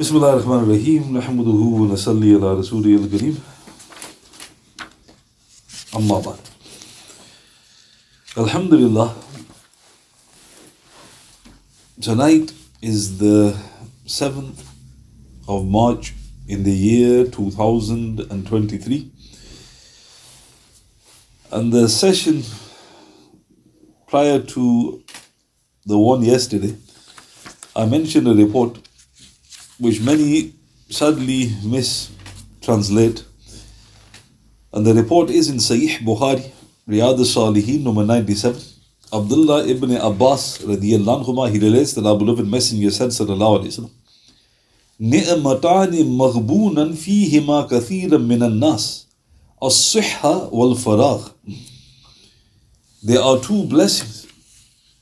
بسم الله الرحمن الرحيم نحمده ونصلي على رسوله الكريم أما بعد Alhamdulillah Tonight is the 7th of March in the year 2023 and the session prior to the one yesterday I mentioned a report which many sadly mistranslate. And the report is in Sahih Bukhari, Riyad al-Salihin, number 97. Abdullah ibn Abbas, radiallahu anhuma, he relates that our beloved messenger said, sallallahu alayhi wa sallam, نعمتان مغبونا فيهما كثيرا من الناس الصحة والفراغ There are two blessings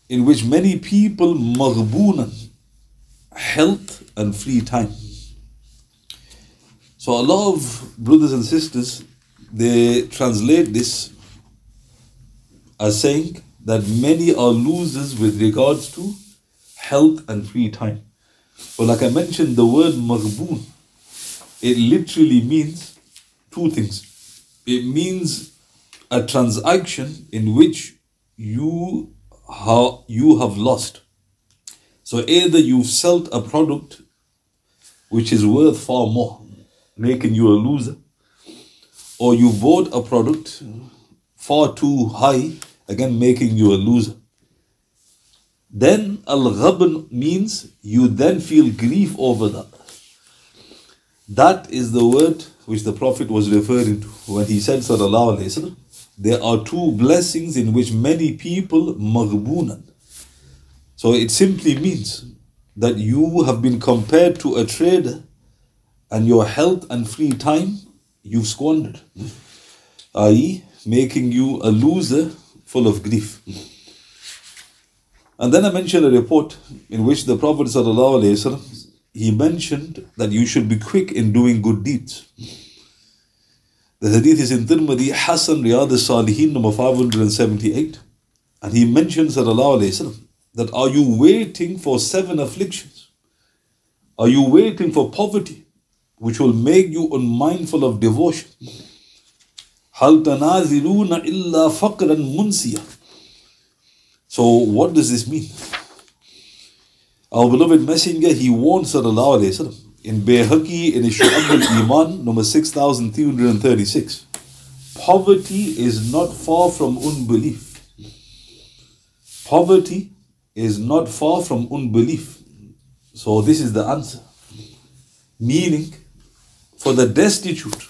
in which many people مغبونا health and free time. So a lot of brothers and sisters they translate this as saying that many are losers with regards to health and free time. But like I mentioned, the word maghboon, it literally means two things. It means a transaction in which you ha- you have lost. So either you've sold a product which is worth far more, making you a loser, or you bought a product far too high, again making you a loser. Then al ghabn means you then feel grief over that. That is the word which the Prophet was referring to when he said, Sallallahu Alaihi Wasallam, there are two blessings in which many people maghbunan. So it simply means that you have been compared to a trader and your health and free time you've squandered, i.e., making you a loser full of grief. And then I mentioned a report in which the Prophet ﷺ, he mentioned that you should be quick in doing good deeds. The hadith is in Tirmidhi, Hassan Riyad al-Salihin, number 578. And he mentions that ﷺ, that are you waiting for seven afflictions? Are you waiting for poverty, which will make you unmindful of devotion? هل تنازلون إلا فقرا منسيا So what does this mean? Our beloved messenger, he warned sallallahu alayhi wasallam in Bayhaqi in Shu'ab al-Iman number 6336. Poverty is not far from unbelief. Poverty is not far from unbelief. So this is the answer. Meaning, for the destitute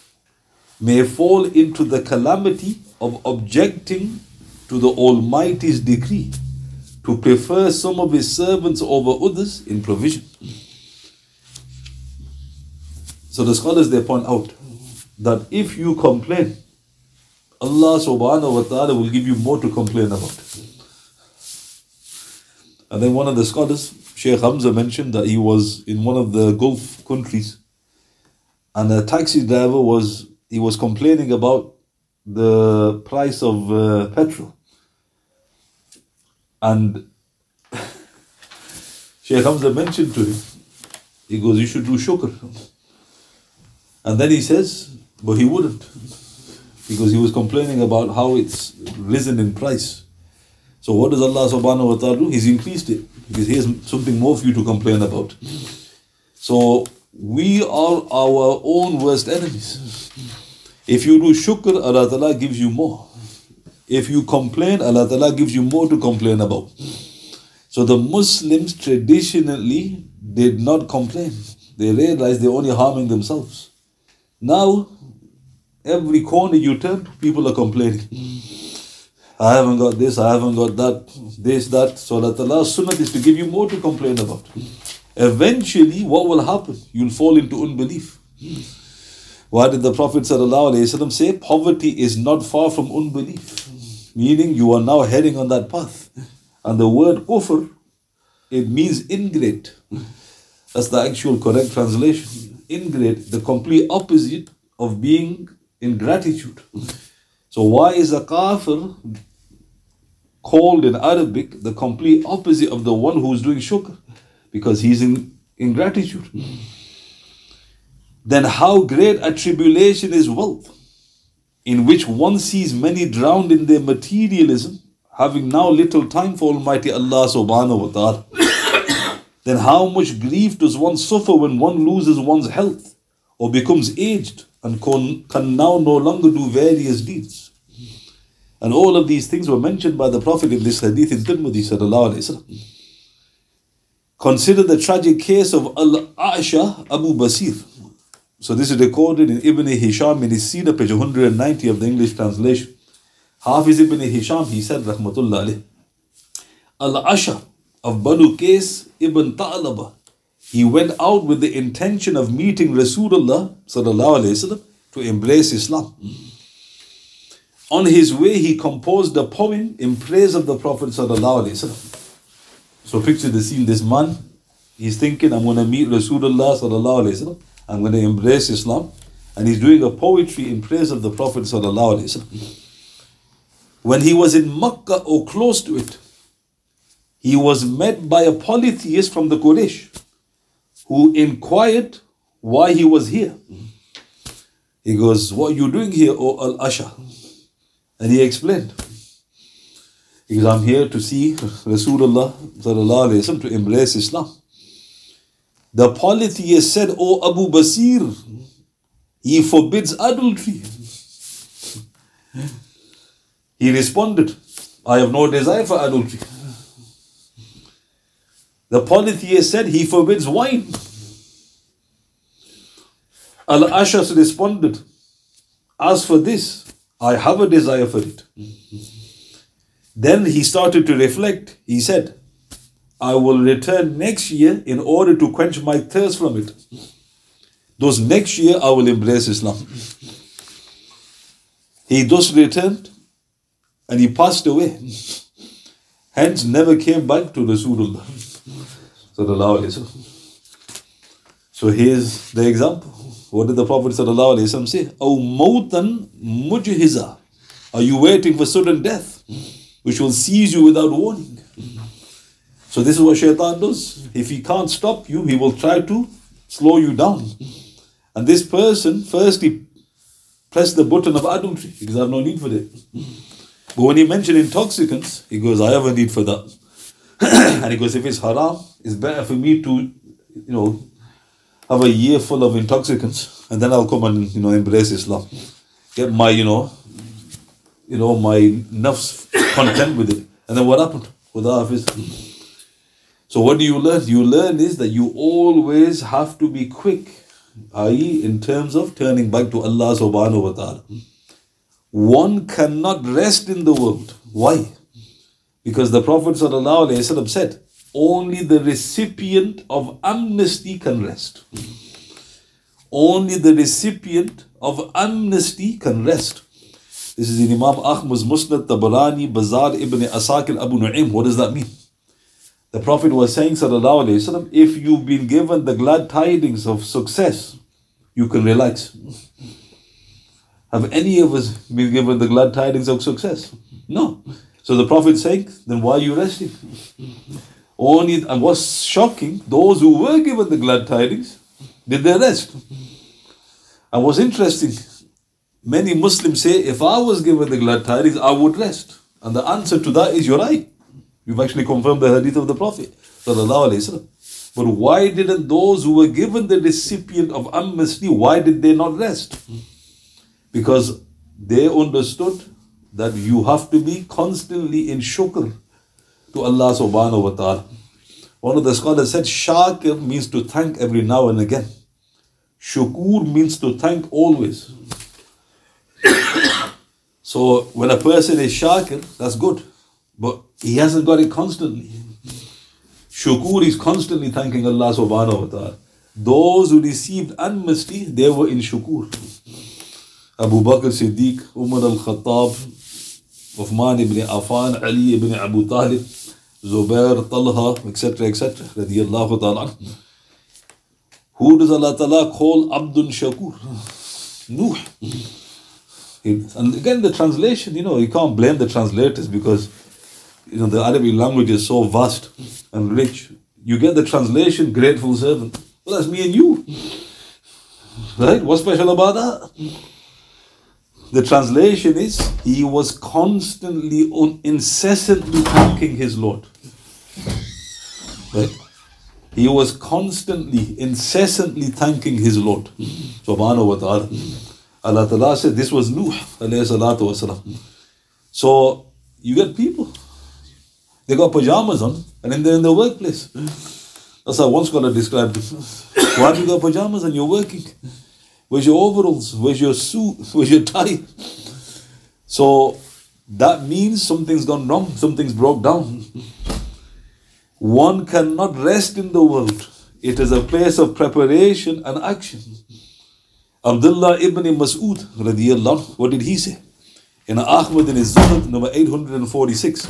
may fall into the calamity of objecting to the Almighty's decree to prefer some of His servants over others in provision. So the scholars they point out that if you complain, Allah subhanahu wa ta'ala will give you more to complain about. And then one of the scholars, Sheikh Hamza, mentioned that he was in one of the Gulf countries, and a taxi driver was he was complaining about the price of uh, petrol, and Sheikh Hamza mentioned to him, he goes, "You should do shukr," and then he says, "But he wouldn't." Because he was complaining about how it's risen in price. So what does Allah subhanahu wa ta'ala do? He's increased it. Because he has something more for you to complain about. So we are our own worst enemies. If you do shukr, Allah ta'ala gives you more. If you complain, Allah ta'ala gives you more to complain about. So the Muslims traditionally did not complain. They realized they're only harming themselves. Now, every corner you turn, people are complaining. I haven't got this, I haven't got that, this, that. So that Allah's sunnah is to give you more to complain about. Eventually, what will happen? You'll fall into unbelief. Why did the Prophet say poverty is not far from unbelief? Meaning you are now heading on that path. And the word kufr, it means ingrate. That's the actual correct translation. Ingrate, the complete opposite of being ingratitude. So why is a kafir called in Arabic the complete opposite of the one who's doing shukr? Because he's in ingratitude. then how great a tribulation is wealth, in which one sees many drowned in their materialism, having now little time for Almighty Allah subhanahu wa ta'ala. then how much grief does one suffer when one loses one's health or becomes aged and can, can now no longer do various deeds? And all of these things were mentioned by the Prophet in this hadith in Tirmidhi sallallahu alayhi. Consider the tragic case of Al-A'sha Abu Basir. So this is recorded in Ibn Hisham in his Sira, page 190 of the English translation. Half Hafiz Ibn Hisham, he said, Rahmatullah alayh, Al-Asha of Banu Qais Ibn Ta'laba, he went out with the intention of meeting Rasulullah sallallahu alayhi to embrace Islam. On his way, he composed a poem in praise of the Prophet. So picture the scene. This man, he's thinking, I'm going to meet Rasulullah. I'm going to embrace Islam, and he's doing a poetry in praise of the Prophet. When he was in Makkah or close to it, he was met by a polytheist from the Quraysh, who inquired why he was here. He goes, "What are you doing here, O Al Asha?" And he explained. Because I'm here to see Rasulullah to embrace Islam. The polytheist said, O Abu Basir, he forbids adultery. He responded, I have no desire for adultery. The polytheist said, He forbids wine. Al Ashas responded, As for this, I have a desire for it. Then he started to reflect. He said, I will return next year in order to quench my thirst from it. Those next year I will embrace Islam. He thus returned and he passed away. Hence never came back to Rasulullah. So here's the example. What did the Prophet ﷺ say? Oh, mautan mujhiza. Are you waiting for sudden death, which will seize you without warning? So this is what shaitan does. If he can't stop you, he will try to slow you down. And this person, first he pressed the button of adultery because I have no need for it. But when he mentioned intoxicants, he goes, I have a need for that. and he goes, if it's haram, it's better for me to, you know, have a year full of intoxicants, and then I'll come and you know embrace Islam, get my you know, you know my nafs content with it, and then what happened? Khuda Hafiz. So what do you learn? You learn is that you always have to be quick, i.e., in terms of turning back to Allah subhanahu wa ta'ala. One cannot rest in the world. Why? Because the Prophet said, only the recipient of amnesty can rest. Only the recipient of amnesty can rest. This is in Imam Ahmad's Musnad, Tabarani, Bazar, Ibn Asakir, Abu Nu'aym. What does that mean? The Prophet was saying, Sallallahu Alaihi Wasallam, if you've been given the glad tidings of success, you can relax. Have any of us been given the glad tidings of success? No. So the Prophet saying, then why are you resting? Only, and what's shocking, those who were given the glad tidings did their rest. And what's interesting, many Muslims say, if I was given the glad tidings, I would rest. And the answer to that is, you're right. You've actually confirmed the hadith of the Prophet. But why didn't those who were given the recipient of amnesty, why did they not rest? Because they understood that you have to be constantly in shukr to Allah subhanahu wa ta'ala. One of the scholars said, Shakir means to thank every now and again. Shukur means to thank always. so when a person is Shakir, that's good. But he hasn't got it constantly. Shukur is constantly thanking Allah subhanahu wa ta'ala. Those who received amnesty, they were in Shukur. Abu Bakr Siddiq, Umar al Khattab, Uthman ibn Affan, Ali ibn Abu Talib, Zubair, Talha, etc., etc., radiallahu ta'ala. Who does Allah Ta'ala call Abdul Shakur? Nuh. And again, the translation, you know, you can't blame the translators because, you know, the Arabic language is so vast and rich. You get the translation, grateful servant. Well, that's me and you. Right? What's special about that? The translation is he was constantly, un- incessantly thanking his Lord. Right? He was constantly, incessantly thanking his Lord. Subhanahu wa ta'ala. Allah Ta'ala said this was Nuh alayhi salatu. So you get people. They got pajamas on and then they're in the workplace. That's how one scholar described it. Why have you got pajamas and you're working? Where's your overalls? Where's your suit? Where's your tie? So that means something's gone wrong, something's broke down. One cannot rest in the world. It is a place of preparation and action. Abdullah ibn Mas'ud, radiyallahu, what did he say? In Ahmad in his Zuhud, number 846.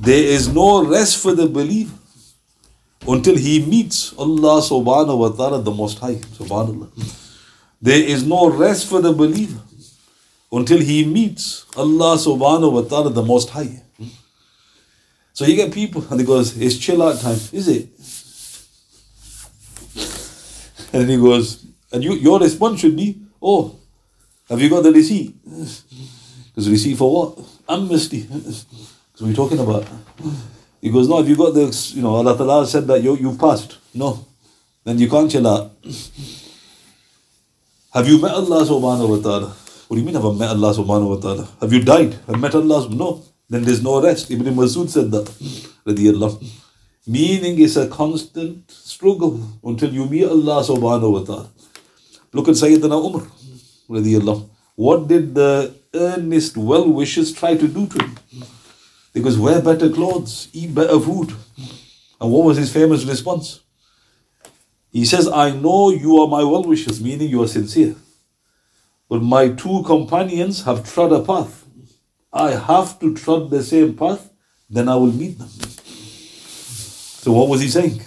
There is no rest for the believer until he meets Allah subhanahu wa ta'ala the Most High. Subhanallah. There is no rest for the believer until he meets Allah subhanahu wa ta'ala the Most High. So you get people and he goes, It's chill out time, is it? And then he goes, and you, your response should be, Oh, have you got the receipt? Because receipt for what? Amnesty. Because you talking about? He goes, No, if you got the, you know, Allah Ta'ala said that you, you've passed. No. Then you can't chill out. Have you met Allah subhanahu wa ta'ala? What do you mean have I met Allah subhanahu wa ta'ala? Have you died? Have met Allah? No. Then there's no rest. Ibn Masud said that. Radiallahu. Meaning it's a constant struggle until you meet Allah subhanahu wa ta'ala. Look at Sayyidina Umar. Radiallahu. What did the earnest well wishers try to do to him? Because wear better clothes, eat better food. And what was his famous response? He says, I know you are my well wishers, meaning you are sincere. But my two companions have trod a path. I have to trod the same path, then I will meet them. So what was he saying?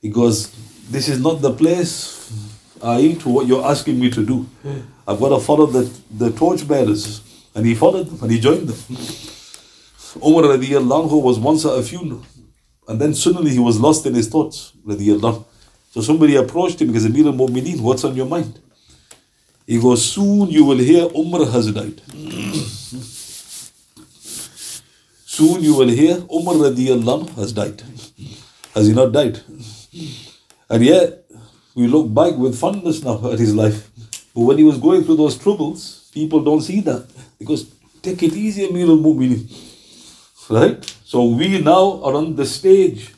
He goes, This is not the place uh, I am to what you're asking me to do. I've got to follow the, the torchbearers. And he followed them and he joined them. Umar radiallahu was once at a funeral. And then suddenly he was lost in his thoughts. Radiallahu. So somebody approached him because Amir al-Mu'mineen, what's on your mind? He goes, soon you will hear Umar has died. soon you will hear Umar radiallahu has died. Has he not died? And yet, we look back with fondness now at his life. But when he was going through those troubles, people don't see that. Because take it easy, Amir al-Mu'mineen. Right? So we now are on the stage.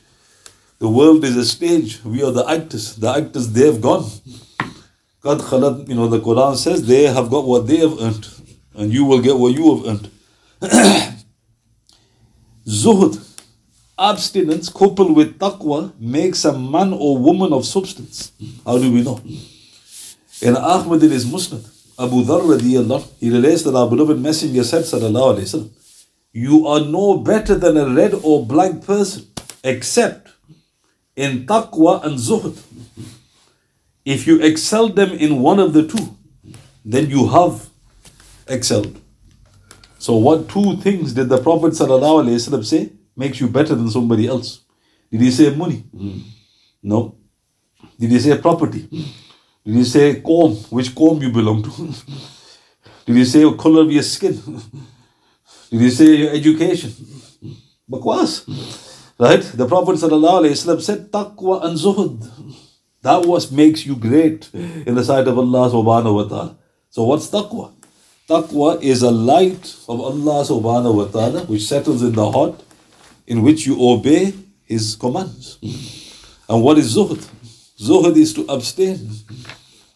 The world is a stage. We are the actors. The actors, they have gone. God khalad, you know, the Quran says they have got what they have earned. And you will get what you have earned. Zuhud, abstinence coupled with taqwa makes a man or woman of substance. How do we know? In Ahmad in his Musnad, Abu Dharr he relates that our beloved messenger said, sallallahu alayhi wasallam, you are no better than a red or black person, except in taqwa and zuhd. If you excel them in one of the two, then you have excelled. So, what two things did the Prophet ﷺ say makes you better than somebody else? Did he say money? Hmm. No. Did he say property? Did he say qaum? Which qaum you belong to? Did he say color of your skin? Did you say your education? Bakwas. Right? The Prophet said taqwa and zuhud. That was makes you great in the sight of Allah subhanahu wa ta'ala. So what's taqwa? Taqwa is a light of Allah subhanahu wa ta'ala which settles in the heart in which you obey His commands. And what is zuhud? Zuhud is to abstain.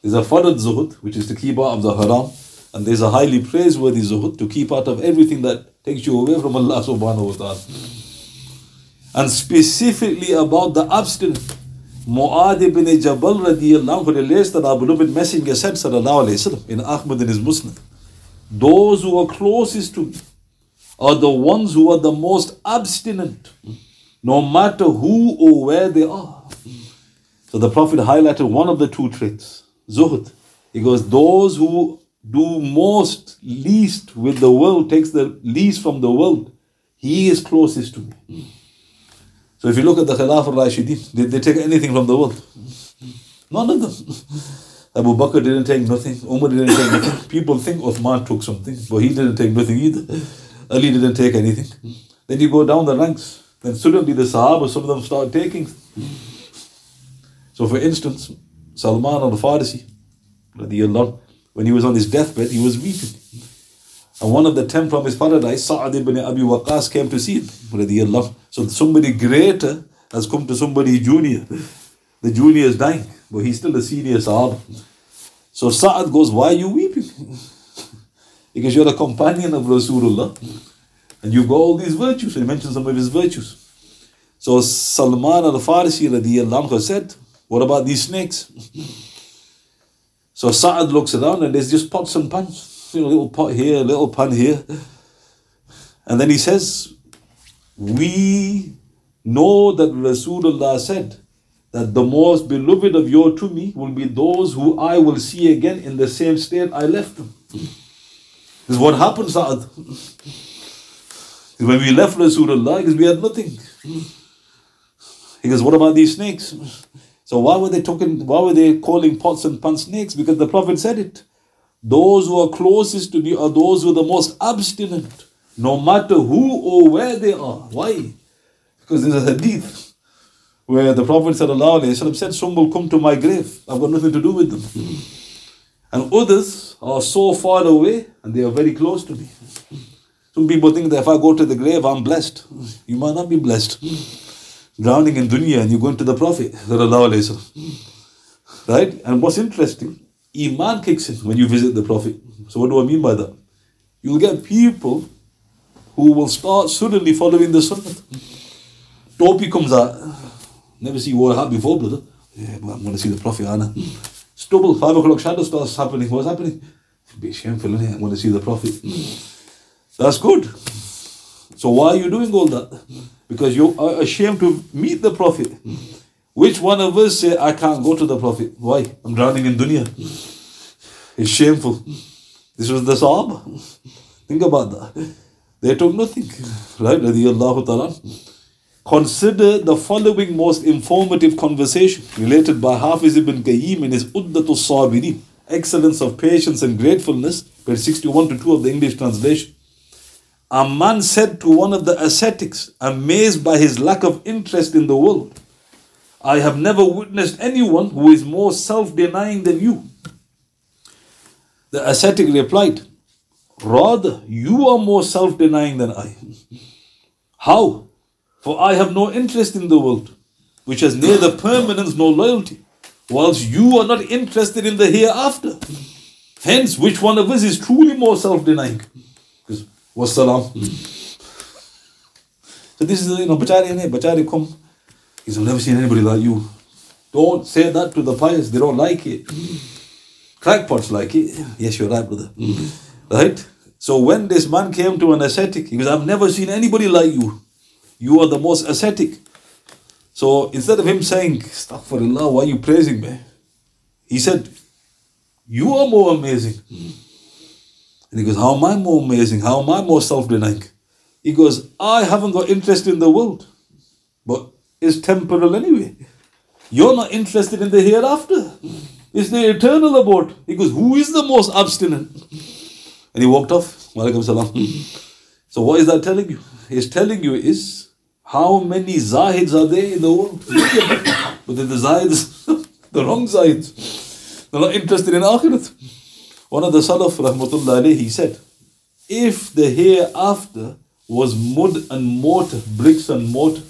There's a farad zuhud, which is to keep out of the haram. And there's a highly praiseworthy zuhud to keep out of everything that takes you away from Allah subhanahu wa ta'ala. And specifically about the abstinence, Mu'ad ibn Jabal radiallahu relates that our messenger said sallallahu alayhi wasallam in Ahmad in his Muslim, those who are closest to me are the ones who are the most abstinent, no matter who or where they are. So the Prophet highlighted one of the two traits, zuhud. He goes, those who do most least with the world, takes the least from the world, he is closest to me. So if you look at the Khilaf al-Rashidin, did they take anything from the world? None of them. Abu Bakr didn't take nothing. Umar didn't take nothing. People think Uthman took something, but he didn't take nothing either. Ali didn't take anything. Then you go down the ranks. Then suddenly the Sahaba, some of them start taking. So for instance, Salman al-Farisi, when he was on his deathbed, he was weeping. And one of the ten from his paradise, Sa'ad ibn Abi Waqas, came to see him. So somebody greater has come to somebody junior. The junior is dying, but he's still a senior Sahaba. So Sa'ad goes, Why are you weeping? because you're a companion of Rasulullah and you've got all these virtues. And he mentioned some of his virtues. So Salman al radiallahu said, What about these snakes? So Sa'ad looks around and there's just pots and pans. You know, little pot here, little pan here. And then he says, We know that Rasulullah said, that the most beloved of your to me will be those who I will see again in the same state I left them. This is what happened, Sa'ad. When we left Rasulullah, because we had nothing. He goes, What about these snakes? So why were they talking, why were they calling pots and pans snakes? Because the Prophet said it. Those who are closest to me are those who are the most abstinent, no matter who or where they are. Why? Because there's a hadith where the Prophet said, Some will come to my grave. I've got nothing to do with them. And others are so far away and they are very close to me. Some people think that if I go to the grave, I'm blessed. You might not be blessed. Drowning in dunya and you go into the Prophet. Right? And what's interesting, Iman kicks in when you visit the Prophet. So, what do I mean by that? You'll get people who will start suddenly following the Sunnah. Topi comes out Never see you wore a hat before, brother. Yeah, but I'm going to see the Prophet, Anna. Stubble, five o'clock shadow starts happening. What's happening? Bit shameful, isn't it? I'm going to see the Prophet. That's good. So why are you doing all that? Because you are ashamed to meet the Prophet. Which one of us say, I can't go to the Prophet? Why? I'm drowning in dunya. It's shameful. This was the Sahaba. Think about that. They took nothing. Right? Radiallahu ta'ala. Consider the following most informative conversation related by Hafiz ibn Qayyim in his Uddatul Sabirin, Excellence of Patience and Gratefulness, page 61 to 2 of the English translation. A man said to one of the ascetics, amazed by his lack of interest in the world, I have never witnessed anyone who is more self denying than you. The ascetic replied, Rather, you are more self denying than I. How? For I have no interest in the world, which has neither permanence nor loyalty, whilst you are not interested in the hereafter. Hence, which one of us is truly more self denying? Wassalam. Hmm. So, this is, you know, Bachari, Bachari come. He's never seen anybody like you. Don't say that to the pious, they don't like it. Crackpots like it. Yes, you're right, brother. Hmm. Right? So, when this man came to an ascetic, he goes, I've never seen anybody like you. You are the most ascetic. So instead of him saying, Astaghfirullah, why are you praising me? He said, You are more amazing. Hmm. And he goes, How am I more amazing? How am I more self denying? He goes, I haven't got interest in the world, but it's temporal anyway. You're not interested in the hereafter. It's the eternal about. He goes, Who is the most abstinent? And he walked off. salam. So what is that telling you? It's telling you is how many Zahids are there in the world? but the Zahids, the wrong Zahids. They're not interested in Akhirat. One of the Salaf, Rahmatullah he said, if the hereafter was mud and mortar, bricks and mortar,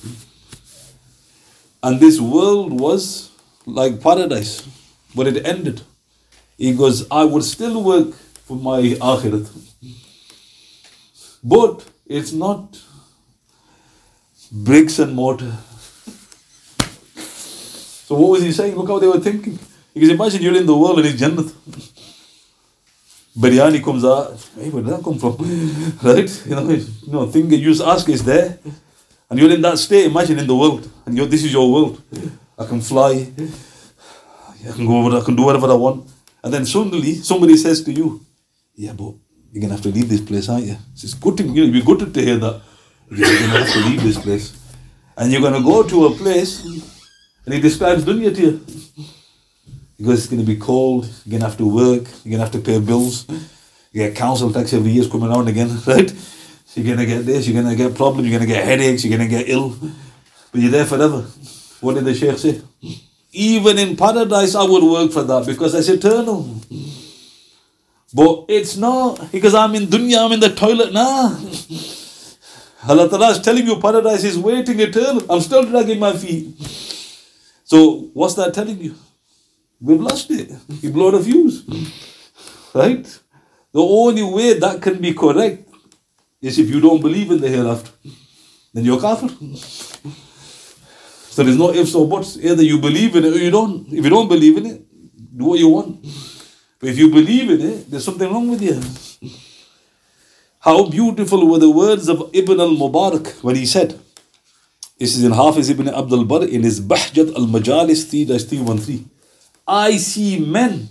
and this world was like paradise, but it ended. He goes, I would still work for my akhirat. But it's not bricks and mortar. So what was he saying? Look how they were thinking. Because imagine you're in the world and it's Jannat. Biryani comes out. Hey, where did that come from? right? You know, you know, thing you just ask is there. And you're in that state, imagine in the world. And you're, this is your world. I can fly. I can go over, I can do whatever I want. And then suddenly somebody says to you, Yeah, but you're gonna have to leave this place, aren't you? It's good to you know, be good to hear that. You're to have to leave this place. And you're to go to a place, and he describes dunya to you. Because it's going to be cold. You're going to have to work. You're going to have to pay bills. You get council tax every year coming around again, right? So you're going to get this. You're going to get problems. You're going to get headaches. You're going to get ill. But you're there forever. What did the Sheikh say? Even in paradise, I would work for that because that's eternal. But it's not because I'm in dunya, I'm in the toilet now. Allah Ta'ala is telling you paradise is waiting eternal. I'm still dragging my feet. So what's that telling you? We've lost it. You blow the fuse. Right? The only way that can be correct is if you don't believe in the hereafter. Then you're kafir. So there's no ifs or buts. Either you believe in it or you don't. If you don't believe in it, do what you want. But if you believe in it, there's something wrong with you. How beautiful were the words of Ibn al Mubarak when he said, This is in Hafiz ibn Abdul Bar in his Bahjat al Majalis 3 313. I see men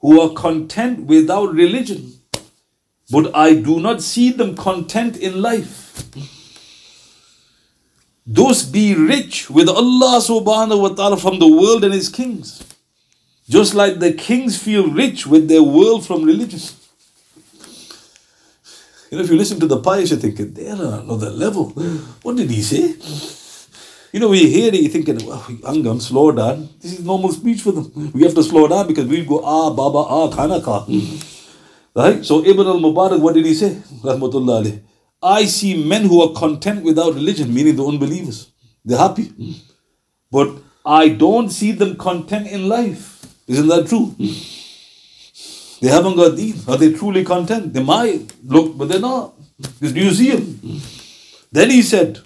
who are content without religion, but I do not see them content in life. Those be rich with Allah subhanahu wa ta'ala from the world and his kings. Just like the kings feel rich with their world from religion. You know, if you listen to the pious, you're thinking, they're on another level. What did he say? You know, we hear it, you're thinking, well, hang on, slow down. This is normal speech for them. We have to slow down because we go, ah, baba, ah, khana ka. Right? So Ibn al-Mubarak, what did he say? Rahmatullah. I see men who are content without religion, meaning the unbelievers. They're happy. But I don't see them content in life. Isn't that true? They haven't got these. Are they truly content? They might look, but they're not. Because do you see them? Then he said,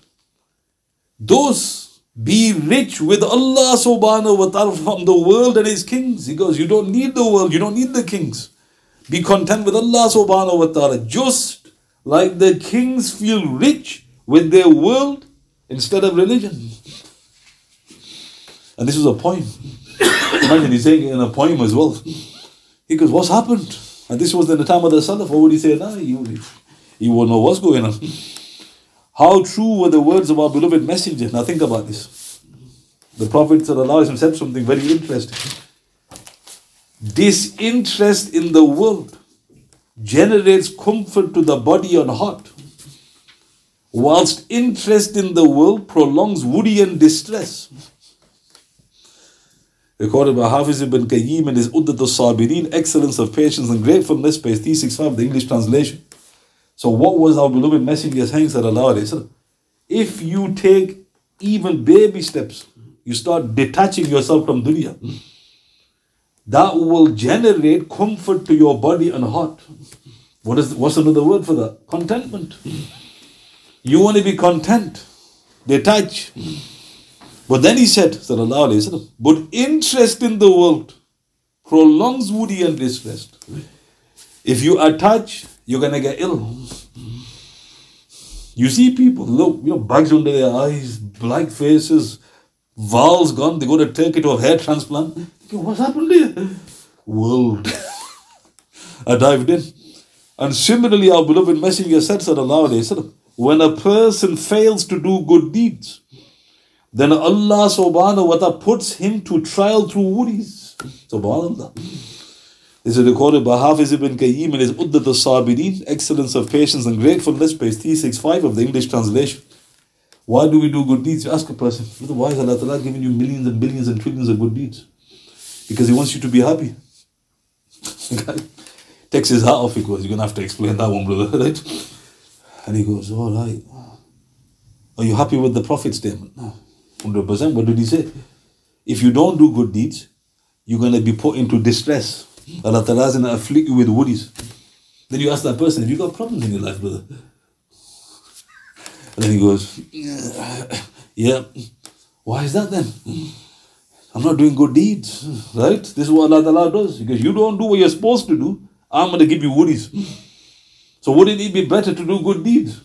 Those be rich with Allah subhanahu wa ta'ala from the world and his kings. He goes, You don't need the world, you don't need the kings. Be content with Allah subhanahu wa ta'ala. Just like the kings feel rich with their world instead of religion. And this was a poem. Imagine he's saying it in a poem as well. He goes, What's happened? And this was in the time of the Salaf. What would he say now? He, he won't know what's going on. How true were the words of our beloved messenger? Now think about this. The Prophet said something very interesting. Disinterest in the world generates comfort to the body and heart, whilst interest in the world prolongs worry and distress. Recorded by Hafiz ibn Qayyim in his Uddat al-Sabirin, Excellence of Patience and Gratefulness, page 365, the English translation. So what was our beloved Messenger saying, sallallahu alayhi wa If you take even baby steps, you start detaching yourself from dunya, that will generate comfort to your body and heart. What is what's another word for that? Contentment. You want to be content, detach. But then he said, Sallallahu Alaihi Wasallam, but interest in the world prolongs worry and distress. If you attach, you're gonna get ill. You see people, look, you know, bags under their eyes, black faces, valves gone, they go to Turkey to have hair transplant. What's happened here? World. I dived in. And similarly, our beloved Messenger said, Sallallahu Alaihi Wasallam, when a person fails to do good deeds, then Allah subhanahu wa ta'ala puts him to trial through worries. Subhanallah. Is recorded by Hafiz ibn Qayyim in his Uddat al-Sabirin, Excellence of Patience and Gratefulness, page 365 of the English translation. Why do we do good deeds? You ask a person, why is Allah Ta'ala giving you millions and billions and trillions of good deeds? Because He wants you to be happy. Takes his hat off, he goes, You're going to have to explain that one, brother, right? And he goes, oh, All right. Are you happy with the Prophet's statement? No. 100%. What did he say? If you don't do good deeds, you're going to be put into distress. Allah Ta'ala is going to afflict you with worries. Then you ask that person, Have you got problems in your life, brother? And then he goes, Yeah. Why is that then? I'm not doing good deeds, right? This is what Allah Ta'ala does. Because you don't do what you're supposed to do, I'm going to give you worries. So wouldn't it be better to do good deeds?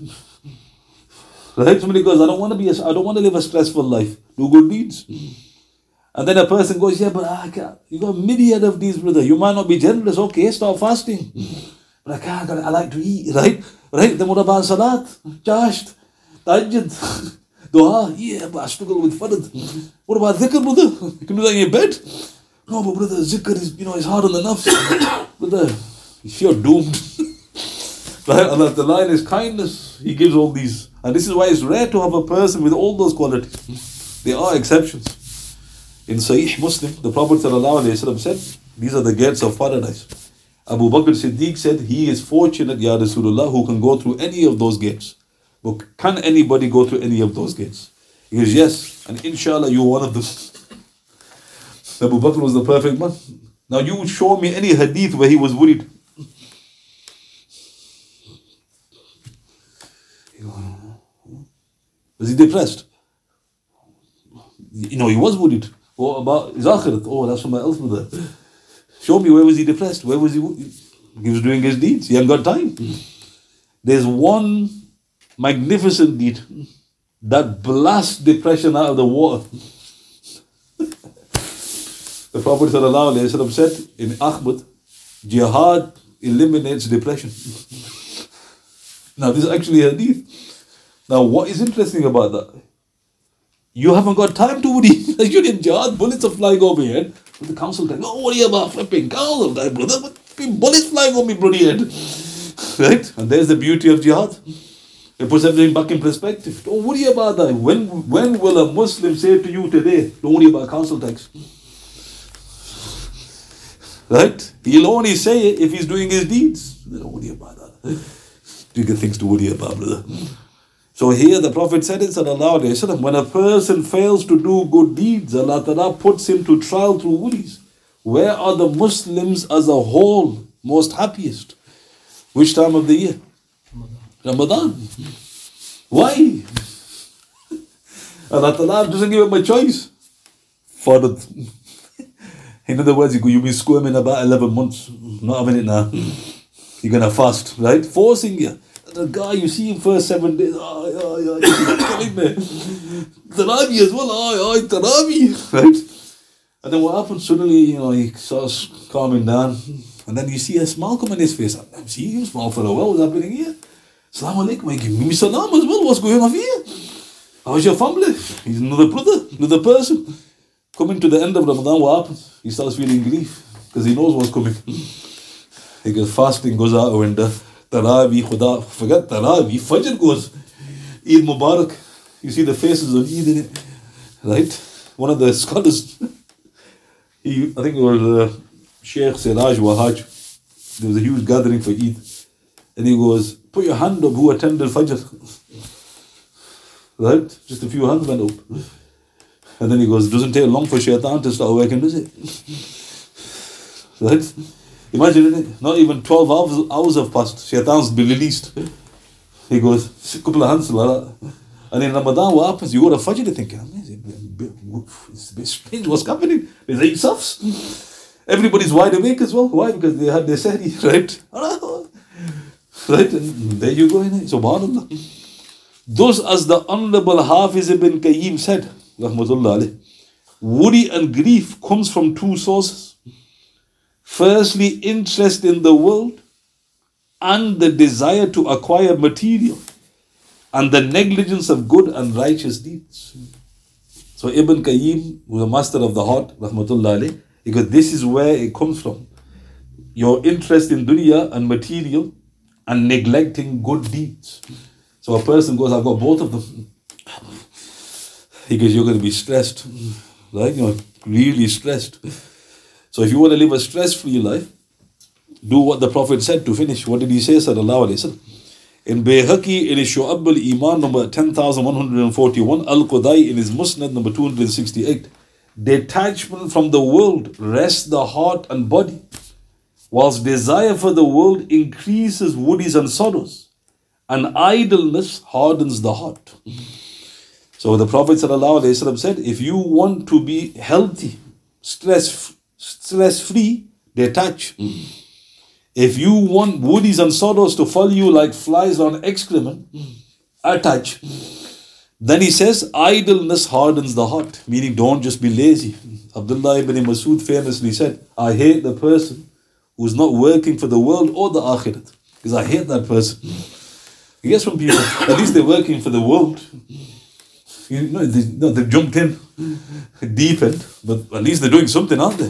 Right? Somebody goes, I don't want to be, a, I don't want to live a stressful life. Do good deeds. And then a person goes, yeah, but ah, I can't. You got a myriad of these, brother. You might not be generous. Okay, start fasting. But I can't. I like to eat, right? Right? Then what about salat? Chasht, tahajjud, dua? Yeah, but I struggle with farad. What about dhikr, brother? You can do that in your bed. No, but brother, zikr is, you know, it's hard on the nafs. brother, if you're doomed. right? Allah the line is kindness. He gives all these. And this is why it's rare to have a person with all those qualities. There are exceptions. In Sahih Muslim, the Prophet said, These are the gates of paradise. Abu Bakr Siddiq said, He is fortunate, Ya Rasulullah, who can go through any of those gates. But can anybody go through any of those gates? He goes, Yes, and inshallah, you're one of them. Abu Bakr was the perfect man. Now you show me any hadith where he was worried. Was he depressed? You know, he was worried. What about his? Oh, that's from my else brother. Show me where was he depressed? Where was he? He was doing his deeds. He hadn't got time. There's one magnificent deed that blasts depression out of the water. the Prophet ﷺ said in Ahmad, jihad eliminates depression. now, this is actually a hadith. Now, what is interesting about that? You haven't got time to worry. You're in jihad, bullets are flying over your head. But the council telling, don't worry about flipping of that, brother. But bullets flying over me, bloody head. Right? And there's the beauty of jihad. It puts everything back in perspective. Don't worry about that. When when will a Muslim say to you today, don't worry about council tax? Right? He'll only say it if he's doing his deeds. Don't worry about that. Bigger things to worry about, brother. So here the Prophet said in Sallallahu Alaihi Wasallam, when a person fails to do good deeds, Allah Ta'ala puts him to trial through worries. Where are the Muslims as a whole most happiest? Which time of the year? Ramadan. Why? Allah Ta'ala doesn't give him a choice. The, in other words, you've been squirming about 11 months, not having it now. You're going to fast, right? Forcing you the guy you see him first seven days, oh, oh, oh, he's killing me. Taraweeh as well, oh, oh, Taraweeh, right? And then what happens? Suddenly, you know, he starts calming down, and then you see a smile come on his face. I'm seeing him smile for a while. What's happening here? Salaam alaikum. Give me salam as well. What's going on here? How's your family? He's another brother, another person. Coming to the end of Ramadan, what happens? He starts feeling grief because he knows what's coming. He goes fasting, goes out the window. Taraweeh, Khuda, forget Taraweeh, Fajr goes. Eid Mubarak. You see the faces of Eid in it. Right? One of the scholars, he, I think it was uh, Sheikh Siraj Wahhaj. There was a huge gathering for Eid. And he goes, Put your hand up who attended Fajr. right? Just a few hands went up. And then he goes, Doesn't take long for shaitan to start working, does it? right? Imagine it, not even 12 hours, hours have passed. Shaitan's been released. He goes, a couple of hands like that. And in Ramadan, what happens? You go to Fajr you thinking, it's a bit strange what's happening. There's eight safs. Everybody's wide awake as well. Why? Because they had their sehri, right? right? And there you go. So, subhanAllah. Thus, as the Honorable Hafiz ibn Qayyim said, Rahmatullah worry and grief comes from two sources. Firstly, interest in the world and the desire to acquire material and the negligence of good and righteous deeds. So Ibn Qayyim, who's a master of the heart, rahmatullah because this is where it comes from. Your interest in dunya and material and neglecting good deeds. So a person goes, I've got both of them. He goes, You're going to be stressed. Right? You know, really stressed. So if you want to live a stress-free life, do what the Prophet said to finish. What did he say? Sallallahu Wasallam. In Bayhaqi, in his Shu'ab al-Iman number 10,141, Al-Qudai in his Musnad number 268, detachment from the world rests the heart and body, whilst desire for the world increases worries and sorrows, and idleness hardens the heart. So the Prophet ﷺ said, if you want to be healthy, stress stress free, detach. Mm. If you want worries and sorrows to follow you like flies on excrement, mm. attach. Then he says, idleness hardens the heart, meaning don't just be lazy. Abdullah ibn Masud famously said, I hate the person who's not working for the world or the akhirat. Because I hate that person. I guess from people, at least they're working for the world. You know, they, no, they've jumped in deep end, but at least they're doing something, aren't they?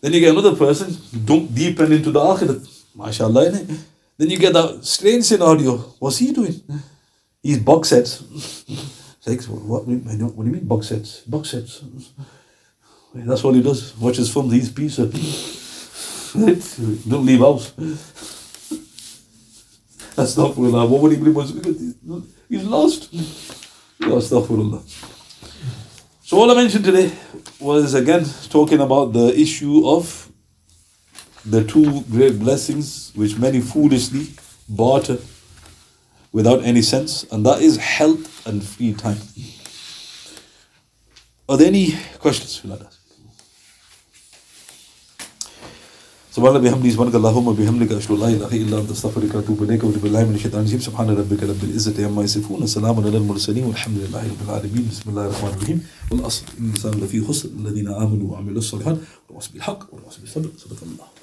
Then you get another person dunk deep end into the akhirat. MashaAllah, innit? Then you get that strange scenario. What's he doing? He's box sets. Like, what, what, what do you mean box sets? Box sets. That's what he does. Watches films, he's pizza. Don't leave house. Astaghfirullah. What would he believe? He's lost. Astaghfirullah. So all I mentioned today was again talking about the issue of the two great blessings which many foolishly barter without any sense, and that is health and free time. Are there any questions? We'll سبحان الله بحمده سبحانك اللهم وبحمدك أشهد أن لا إله إلا أنت أستغفرك وأتوب إليك وأتوب بالله من الشيطان الرجيم. سبحان ربك رب العزة عما يصفون وسلام على المرسلين والحمد لله رب العالمين. بسم الله الرحمن الرحيم. والأصل إن الإنسان لفي خسر الذين آمنوا وعملوا الصالحات والوصف بالحق والوصف بالصبر. صدق الله.